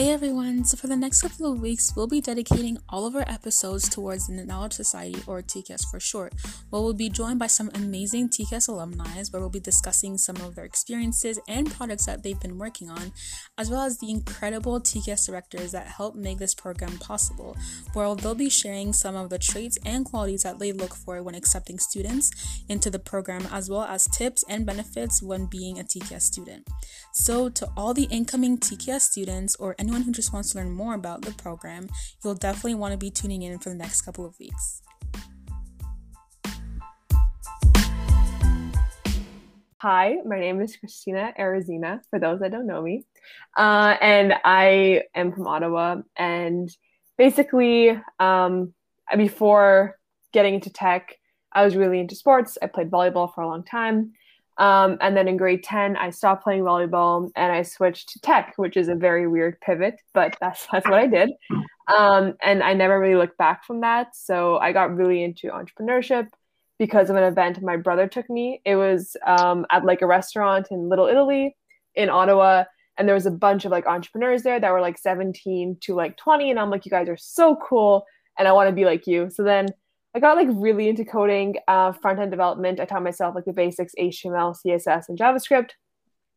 Hey everyone, so for the next couple of weeks, we'll be dedicating all of our episodes towards the Knowledge Society, or TKS for short, where we'll be joined by some amazing TKS alumni, where we'll be discussing some of their experiences and products that they've been working on, as well as the incredible TKS directors that help make this program possible, where they'll be sharing some of the traits and qualities that they look for when accepting students into the program, as well as tips and benefits when being a TKS student. So, to all the incoming TKS students or anyone who just wants to learn more about the program, you'll definitely want to be tuning in for the next couple of weeks. Hi, my name is Christina Arizina, for those that don't know me. Uh, and I am from Ottawa. And basically, um, before getting into tech, I was really into sports. I played volleyball for a long time. Um, and then in grade 10, I stopped playing volleyball and I switched to tech, which is a very weird pivot, but that's, that's what I did. Um, and I never really looked back from that. So I got really into entrepreneurship because of an event my brother took me. It was um, at like a restaurant in Little Italy in Ottawa. And there was a bunch of like entrepreneurs there that were like 17 to like 20. And I'm like, you guys are so cool. And I want to be like you. So then I got like really into coding, uh, front end development. I taught myself like the basics, HTML, CSS, and JavaScript,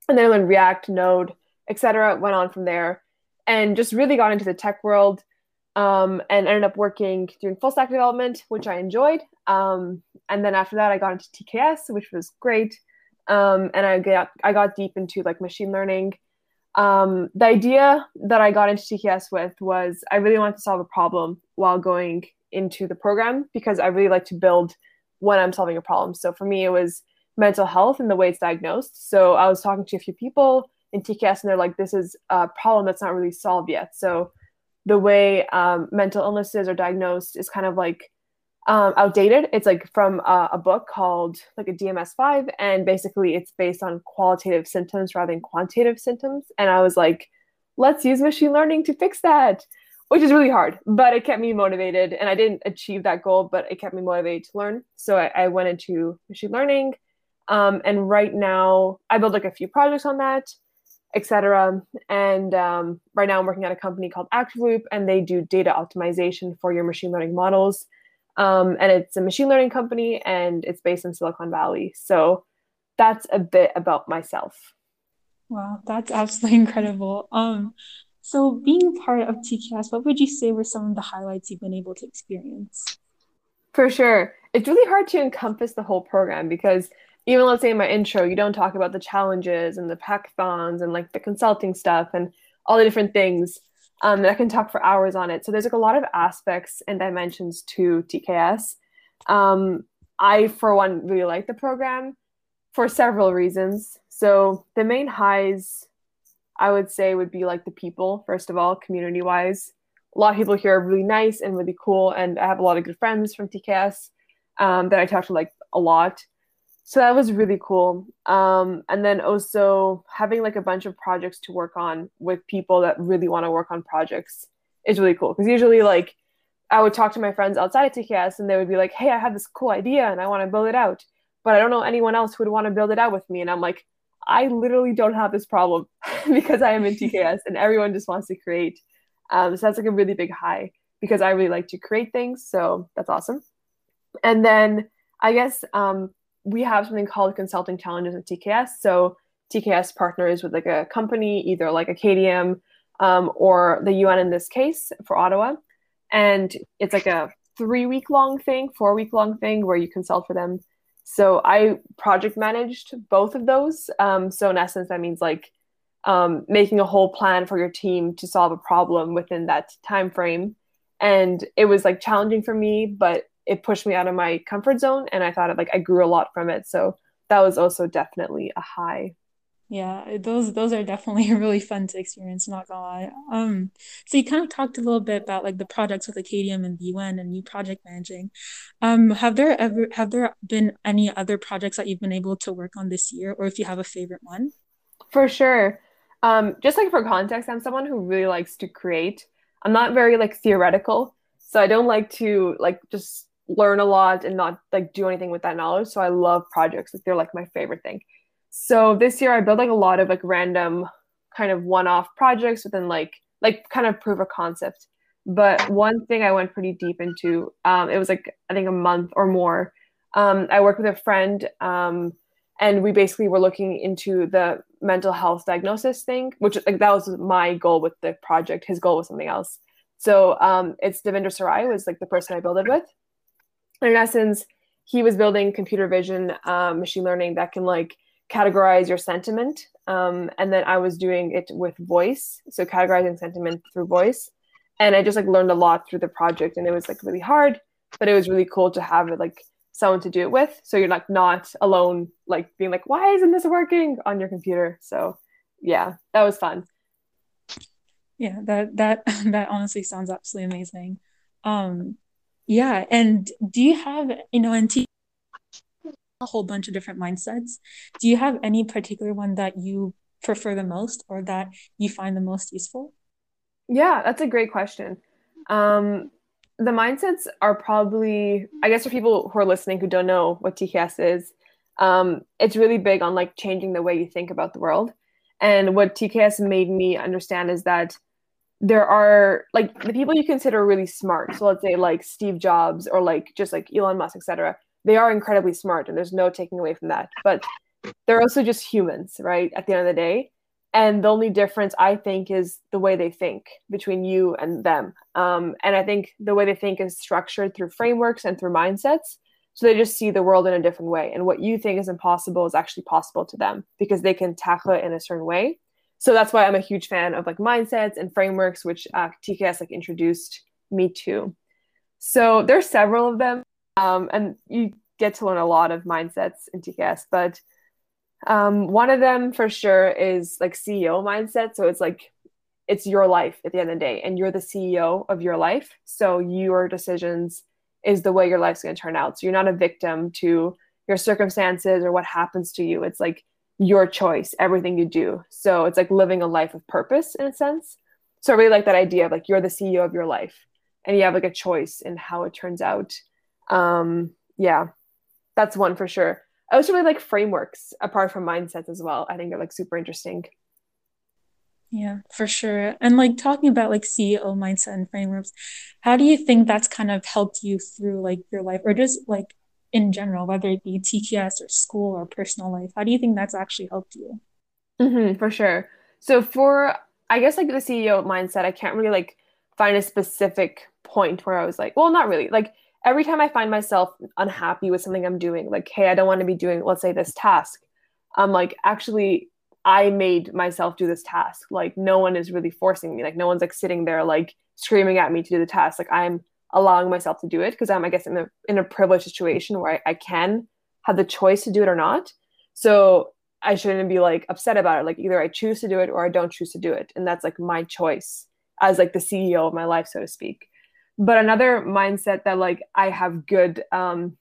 and then I learned React, Node, etc. Went on from there, and just really got into the tech world, um, and ended up working doing full stack development, which I enjoyed. Um, and then after that, I got into TKS, which was great, um, and I got I got deep into like machine learning. Um, the idea that I got into TKS with was I really wanted to solve a problem while going into the program because I really like to build when I'm solving a problem. So for me, it was mental health and the way it's diagnosed. So I was talking to a few people in TKS and they're like, this is a problem that's not really solved yet. So the way um, mental illnesses are diagnosed is kind of like um, outdated. It's like from a, a book called like a DMS5, and basically it's based on qualitative symptoms rather than quantitative symptoms. And I was like, let's use machine learning to fix that which is really hard, but it kept me motivated. And I didn't achieve that goal, but it kept me motivated to learn. So I, I went into machine learning. Um, and right now, I build like a few projects on that, etc. And um, right now, I'm working at a company called ActiveLoop, and they do data optimization for your machine learning models. Um, and it's a machine learning company, and it's based in Silicon Valley. So that's a bit about myself. Wow, that's absolutely incredible. Um, so, being part of TKS, what would you say were some of the highlights you've been able to experience? For sure. It's really hard to encompass the whole program because even let's say in my intro, you don't talk about the challenges and the hackathons and like the consulting stuff and all the different things. Um, I can talk for hours on it. So there's like a lot of aspects and dimensions to TKS. Um, I, for one, really like the program for several reasons. So the main highs I would say would be like the people, first of all, community wise. A lot of people here are really nice and really cool, and I have a lot of good friends from TKS um, that I talk to like a lot. So that was really cool. Um, and then also having like a bunch of projects to work on with people that really want to work on projects is really cool. Because usually, like, I would talk to my friends outside of TKS and they would be like, hey, I have this cool idea and I want to build it out. But I don't know anyone else who would want to build it out with me. And I'm like, I literally don't have this problem because I am in TKS and everyone just wants to create. Um, so that's like a really big high because I really like to create things. So that's awesome. And then I guess um, we have something called consulting challenges at TKS. So TKS partners with like a company, either like Acadium um, or the UN in this case for Ottawa. And it's like a three week long thing, four week long thing where you consult for them so I project managed both of those. Um, so in essence, that means like um, making a whole plan for your team to solve a problem within that time frame. And it was like challenging for me, but it pushed me out of my comfort zone, and I thought it, like I grew a lot from it. So that was also definitely a high yeah, those those are definitely really fun to experience, not gonna lie. Um, so you kind of talked a little bit about like the projects with Acadium and the UN and you project managing. Um, have there ever have there been any other projects that you've been able to work on this year, or if you have a favorite one? For sure. Um, just like for context, I'm someone who really likes to create. I'm not very like theoretical, so I don't like to like just learn a lot and not like do anything with that knowledge. So I love projects. Like they're like my favorite thing. So this year I built like a lot of like random kind of one-off projects within like like kind of proof of concept. But one thing I went pretty deep into, um, it was like I think a month or more. Um, I worked with a friend, um, and we basically were looking into the mental health diagnosis thing, which like that was my goal with the project. His goal was something else. So um, it's Devinder Sarai was like the person I built it with. And in essence, he was building computer vision, um, machine learning that can like categorize your sentiment. Um, and then I was doing it with voice, so categorizing sentiment through voice. And I just like learned a lot through the project, and it was like really hard, but it was really cool to have it like someone to do it with, so you're like not alone, like being like, why isn't this working on your computer? So yeah, that was fun. Yeah, that that that honestly sounds absolutely amazing. Um, yeah, and do you have you know in a whole bunch of different mindsets? Do you have any particular one that you prefer the most or that you find the most useful? Yeah, that's a great question. Um, the mindsets are probably, I guess, for people who are listening who don't know what TKS is, um, it's really big on like changing the way you think about the world. And what TKS made me understand is that there are like the people you consider really smart. So let's say like Steve Jobs or like just like Elon Musk, etc. They are incredibly smart, and there's no taking away from that. But they're also just humans, right? At the end of the day, and the only difference i think is the way they think between you and them. Um, and i think the way they think is structured through frameworks and through mindsets. So they just see the world in a different way. And what you think is impossible is actually possible to them because they can tackle it in a certain way. So that's why i'm a huge fan of like mindsets and frameworks which uh, tks like introduced me to. So there's several of them um, and you get to learn a lot of mindsets in tks but um, one of them for sure is like CEO mindset. So it's like it's your life at the end of the day, and you're the CEO of your life. So your decisions is the way your life's going to turn out. So you're not a victim to your circumstances or what happens to you. It's like your choice, everything you do. So it's like living a life of purpose in a sense. So I really like that idea of like you're the CEO of your life and you have like a choice in how it turns out. Um, yeah, that's one for sure. I also really like frameworks apart from mindsets as well. I think they're like super interesting. Yeah, for sure. And like talking about like CEO mindset and frameworks, how do you think that's kind of helped you through like your life or just like in general, whether it be TKS or school or personal life? How do you think that's actually helped you? Mm-hmm, for sure. So for I guess like the CEO mindset, I can't really like find a specific point where I was like, well, not really. Like every time I find myself unhappy with something I'm doing, like, hey, I don't want to be doing, let's say, this task, I'm like, actually, I made myself do this task. Like, no one is really forcing me. Like, no one's like sitting there, like, screaming at me to do the task. Like, I'm allowing myself to do it because I'm, I guess, in a, in a privileged situation where I, I can have the choice to do it or not. So I shouldn't be like upset about it. Like, either I choose to do it or I don't choose to do it. And that's like my choice as like the CEO of my life, so to speak but another mindset that like i have good um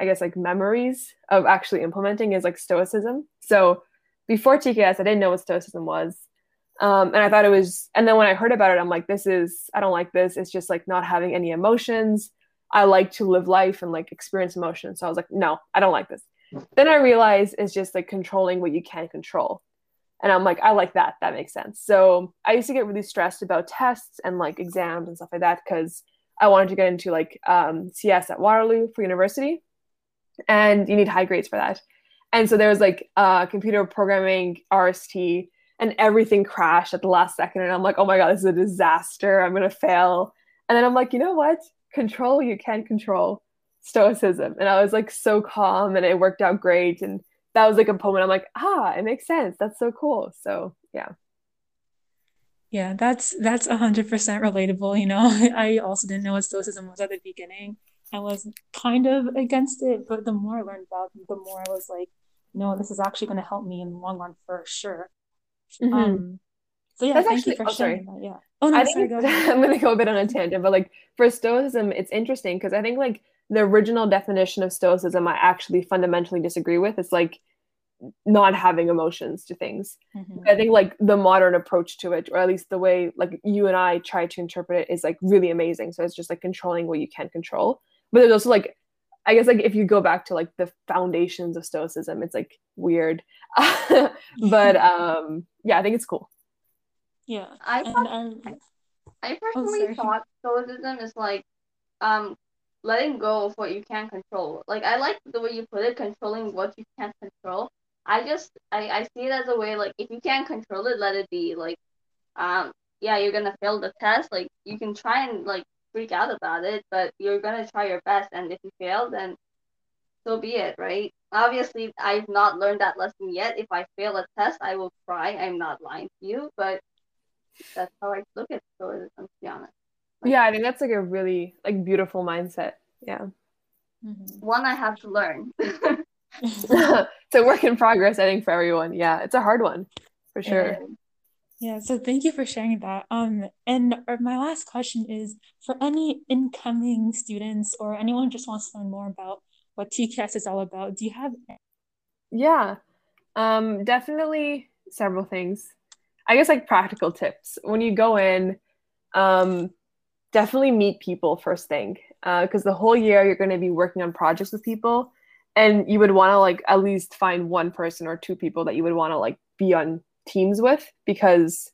i guess like memories of actually implementing is like stoicism. So before tks i didn't know what stoicism was. Um and i thought it was and then when i heard about it i'm like this is i don't like this. It's just like not having any emotions. I like to live life and like experience emotions. So i was like no i don't like this. Then i realized it's just like controlling what you can control. And i'm like i like that. That makes sense. So i used to get really stressed about tests and like exams and stuff like that because I wanted to get into like um, CS at Waterloo for university, and you need high grades for that. And so there was like uh, computer programming, RST, and everything crashed at the last second. And I'm like, oh my god, this is a disaster. I'm gonna fail. And then I'm like, you know what? Control you can control. Stoicism. And I was like so calm, and it worked out great. And that was like a moment. I'm like, ah, it makes sense. That's so cool. So yeah. Yeah, that's that's a hundred percent relatable. You know, I also didn't know what stoicism was at the beginning. I was kind of against it, but the more I learned about it, the more I was like, no, this is actually going to help me in the long run for sure. Mm-hmm. Um, so yeah, that's thank actually, you for oh, sharing sorry. that. Yeah. Oh no, I sorry. think Go. I'm gonna go a bit on a tangent, but like for stoicism, it's interesting because I think like the original definition of stoicism, I actually fundamentally disagree with. It's like not having emotions to things. Mm-hmm. I think like the modern approach to it, or at least the way like you and I try to interpret it, is like really amazing. So it's just like controlling what you can control. But there's also like, I guess like if you go back to like the foundations of Stoicism, it's like weird. but um, yeah, I think it's cool. Yeah. I thought, I, I personally oh, thought stoicism is like um letting go of what you can't control. Like I like the way you put it, controlling what you can't control. I just I, I see it as a way like if you can't control it, let it be. Like um yeah, you're gonna fail the test. Like you can try and like freak out about it, but you're gonna try your best and if you fail then so be it, right? Obviously I've not learned that lesson yet. If I fail a test I will cry. I'm not lying to you, but that's how I look at stoicism to be honest. Like, yeah, I think that's like a really like beautiful mindset. Yeah. Mm-hmm. One I have to learn. it's a work in progress, I think, for everyone. Yeah, it's a hard one for sure. Yeah, so thank you for sharing that. Um, and uh, my last question is for any incoming students or anyone who just wants to learn more about what TKS is all about, do you have? Yeah, um, definitely several things. I guess like practical tips. When you go in, um, definitely meet people first thing because uh, the whole year you're going to be working on projects with people and you would want to like at least find one person or two people that you would want to like be on teams with because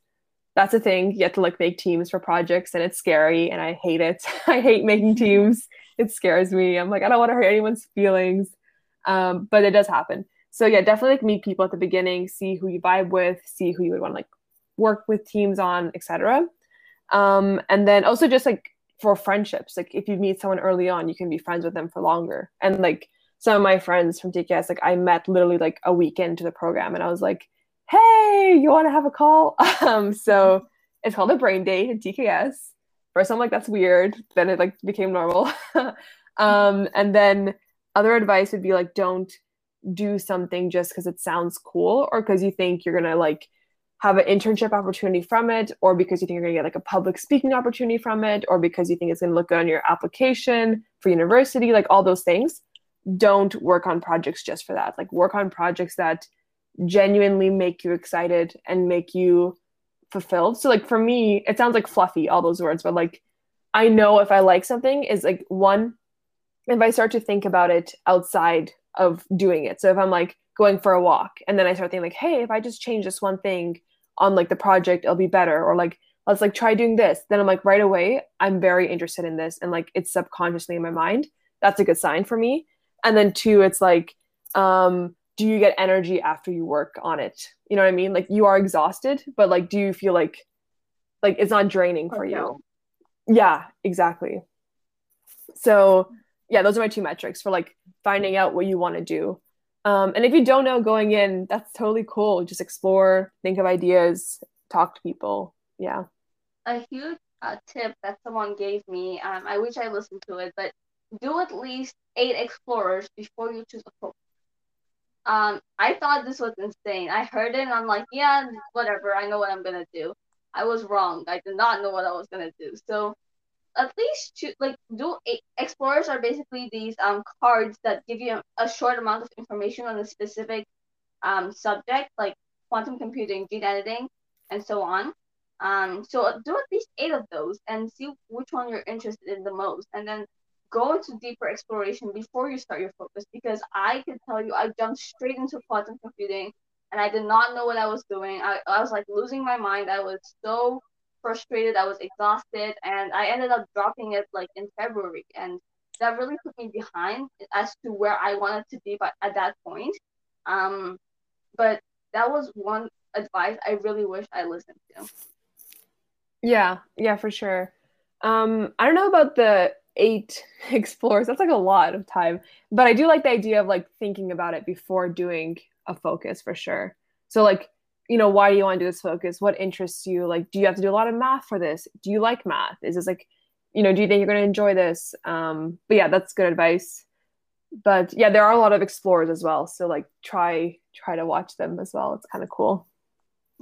that's a thing. You have to like make teams for projects and it's scary and i hate it. I hate making teams. It scares me. I'm like i don't want to hurt anyone's feelings. Um, but it does happen. So yeah definitely like meet people at the beginning see who you vibe with see who you would want to like work with teams on etc um, and then also just like for friendships. Like if you meet someone early on you can be friends with them for longer. And like some of my friends from TKS, like I met literally like a week into the program and I was like, hey, you want to have a call? Um, so it's called a brain date in TKS. First, I'm like, that's weird. Then it like became normal. um, and then other advice would be like, don't do something just because it sounds cool or because you think you're gonna like have an internship opportunity from it, or because you think you're gonna get like a public speaking opportunity from it, or because you think it's gonna look good on your application for university, like all those things don't work on projects just for that. Like work on projects that genuinely make you excited and make you fulfilled. So like for me, it sounds like fluffy, all those words, but like I know if I like something is like one, if I start to think about it outside of doing it. So if I'm like going for a walk and then I start thinking like, hey, if I just change this one thing on like the project, it'll be better. Or like, let's like try doing this. Then I'm like right away, I'm very interested in this and like it's subconsciously in my mind. That's a good sign for me and then two it's like um do you get energy after you work on it? You know what i mean? Like you are exhausted but like do you feel like like it's not draining for you? Yeah exactly. So yeah those are my two metrics for like finding out what you want to do. Um, and if you don't know going in that's totally cool. Just explore think of ideas talk to people. Yeah. A huge uh, tip that someone gave me um, i wish i listened to it but do at least eight explorers before you choose a focus. Um, I thought this was insane. I heard it and I'm like, yeah, whatever. I know what I'm gonna do. I was wrong. I did not know what I was gonna do. So at least choose, like do eight. explorers are basically these um cards that give you a short amount of information on a specific um subject like quantum computing, gene editing, and so on. Um, so do at least eight of those and see which one you're interested in the most, and then go into deeper exploration before you start your focus because I can tell you I jumped straight into quantum computing and I did not know what I was doing. I, I was like losing my mind. I was so frustrated. I was exhausted and I ended up dropping it like in February and that really put me behind as to where I wanted to be by, at that point. Um, but that was one advice I really wish I listened to. Yeah, yeah, for sure. Um, I don't know about the eight explorers. That's like a lot of time. But I do like the idea of like thinking about it before doing a focus for sure. So like, you know, why do you want to do this focus? What interests you? Like, do you have to do a lot of math for this? Do you like math? Is this like, you know, do you think you're going to enjoy this? Um, but yeah, that's good advice. But yeah, there are a lot of explorers as well. So like, try try to watch them as well. It's kind of cool.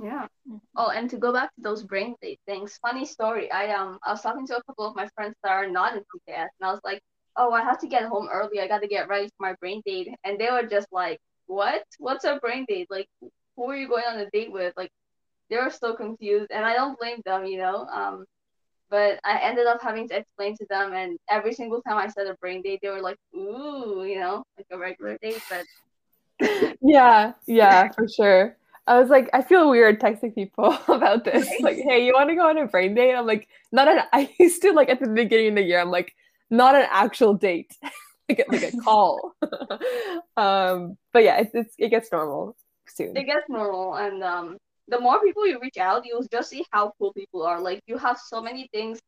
Yeah. Oh, and to go back to those brain date things, funny story. I um I was talking to a couple of my friends that are not in TKS, and I was like, "Oh, I have to get home early. I got to get ready for my brain date." And they were just like, "What? What's a brain date? Like, who are you going on a date with?" Like, they were so confused, and I don't blame them, you know. Um, but I ended up having to explain to them, and every single time I said a brain date, they were like, "Ooh," you know, like a regular date, but. yeah, yeah, for sure. I was like, I feel weird texting people about this. Like, hey, you want to go on a brain date? I'm like, not an. I used to like at the beginning of the year. I'm like, not an actual date, like like a call. um, but yeah, it's, it's it gets normal soon. It gets normal, and um, the more people you reach out, you'll just see how cool people are. Like you have so many things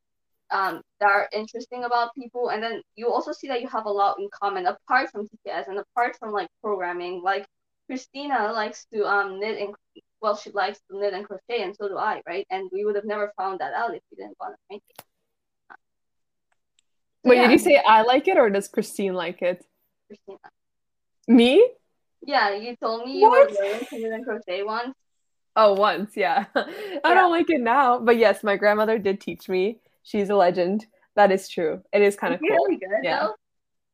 um, that are interesting about people, and then you also see that you have a lot in common apart from TKS and apart from like programming. Like Christina likes to um knit and well, she likes to knit and crochet, and so do I, right? And we would have never found that out if we didn't want to make it. Wait, yeah. did you say I like it or does Christine like it? Christina. Me? Yeah, you told me you what? were learning to knit and crochet once. Oh, once, yeah. I yeah. don't like it now, but yes, my grandmother did teach me. She's a legend. That is true. It is kind of cool. Really good, yeah. Though?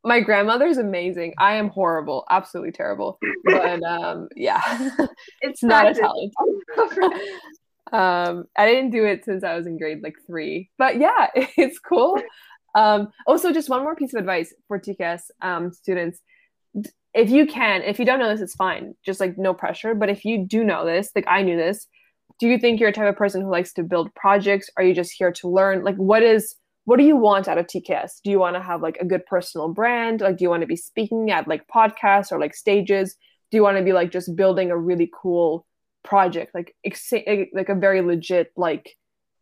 My grandmother's amazing. I am horrible, absolutely terrible. But um, yeah, it's not a talent. um, I didn't do it since I was in grade like three, but yeah, it's cool. Um, also, just one more piece of advice for TKS um, students if you can, if you don't know this, it's fine. Just like no pressure. But if you do know this, like I knew this, do you think you're a type of person who likes to build projects? Are you just here to learn? Like, what is what do you want out of TKS? Do you want to have like a good personal brand? Like, do you want to be speaking at like podcasts or like stages? Do you want to be like just building a really cool project, like ex- like a very legit like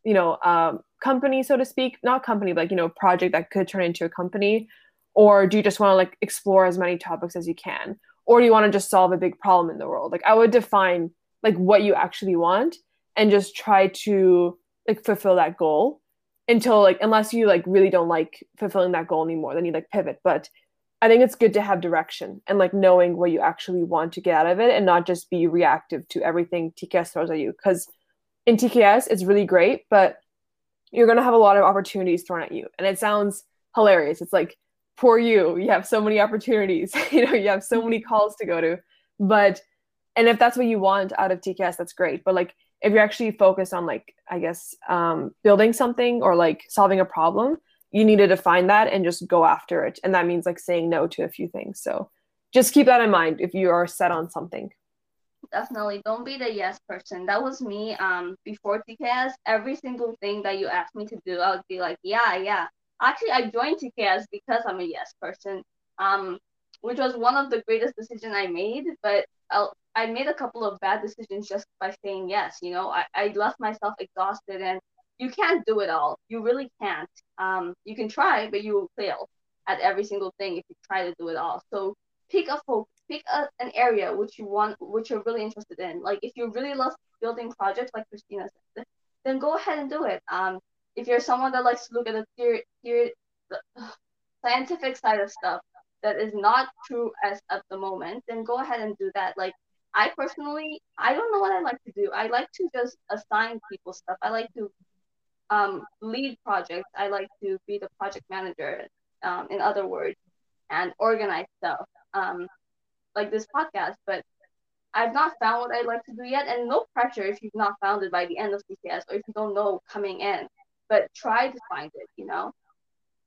you know um, company, so to speak? Not company, like you know project that could turn into a company or do you just want to like explore as many topics as you can or do you want to just solve a big problem in the world like i would define like what you actually want and just try to like fulfill that goal until like unless you like really don't like fulfilling that goal anymore then you like pivot. But i think it's good to have direction and like knowing what you actually want to get out of it and not just be reactive to everything tks throws at you. Because in tks it's really great but you're going to have a lot of opportunities thrown at you. And it sounds hilarious. It's like poor you. You have so many opportunities. You know you have so many calls to go to. But and if that's what you want out of tks that's great. But like if you're actually focused on like i guess um, building something or like solving a problem you need to define that and just go after it. And that means like saying no to a few things. So just keep that in mind if you are set on something. Definitely. Don't be the yes person. That was me um before tks every single thing that you asked me to do i would be like yeah yeah. Actually, I joined TKS because I'm a yes person, um, which was one of the greatest decisions I made. But I'll, I made a couple of bad decisions just by saying yes. You know, I, I left myself exhausted, and you can't do it all. You really can't. Um, you can try, but you will fail at every single thing if you try to do it all. So pick a focus, pick a, an area which you want, which you're really interested in. Like if you really love building projects, like Christina said, then go ahead and do it. Um, if you're someone that likes to look at the theory, theory the scientific side of stuff that is not true as at the moment, then go ahead and do that. Like I personally, I don't know what I like to do. I like to just assign people stuff. I like to um, lead projects. I like to be the project manager, um, in other words, and organize stuff, um, like this podcast. But I've not found what I'd like to do yet, and no pressure if you've not found it by the end of CCS or if you don't know coming in but try to find it, you know?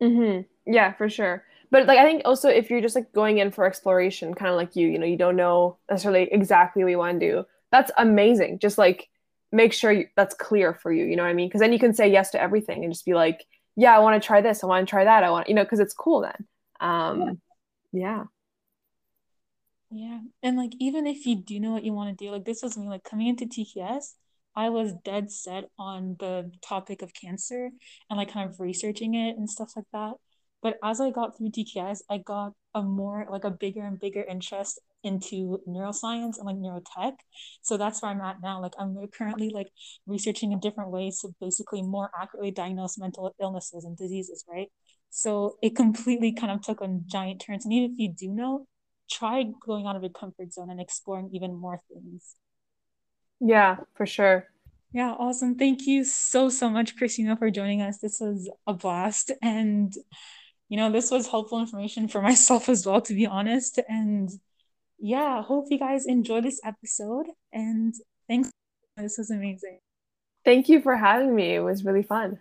Mm-hmm. Yeah, for sure. But like I think also if you're just like going in for exploration, kind of like you, you know, you don't know necessarily exactly what you want to do. That's amazing. Just like make sure you, that's clear for you. You know what I mean? Because then you can say yes to everything and just be like, yeah, I want to try this. I want to try that. I want, you know, because it's cool then. Um, yeah. Yeah. And like even if you do know what you want to do, like this was me, like coming into TKS, I was dead set on the topic of cancer and like kind of researching it and stuff like that. But as I got through TKS, I got a more like a bigger and bigger interest into neuroscience and like neurotech. So that's where I'm at now. Like I'm currently like researching in different ways to basically more accurately diagnose mental illnesses and diseases, right? So it completely kind of took on giant turns. And even if you do know, try going out of your comfort zone and exploring even more things. Yeah, for sure. Yeah, awesome. Thank you so, so much, Christina, for joining us. This was a blast. And, you know, this was helpful information for myself as well, to be honest. And yeah, hope you guys enjoy this episode. And thanks. This was amazing. Thank you for having me. It was really fun.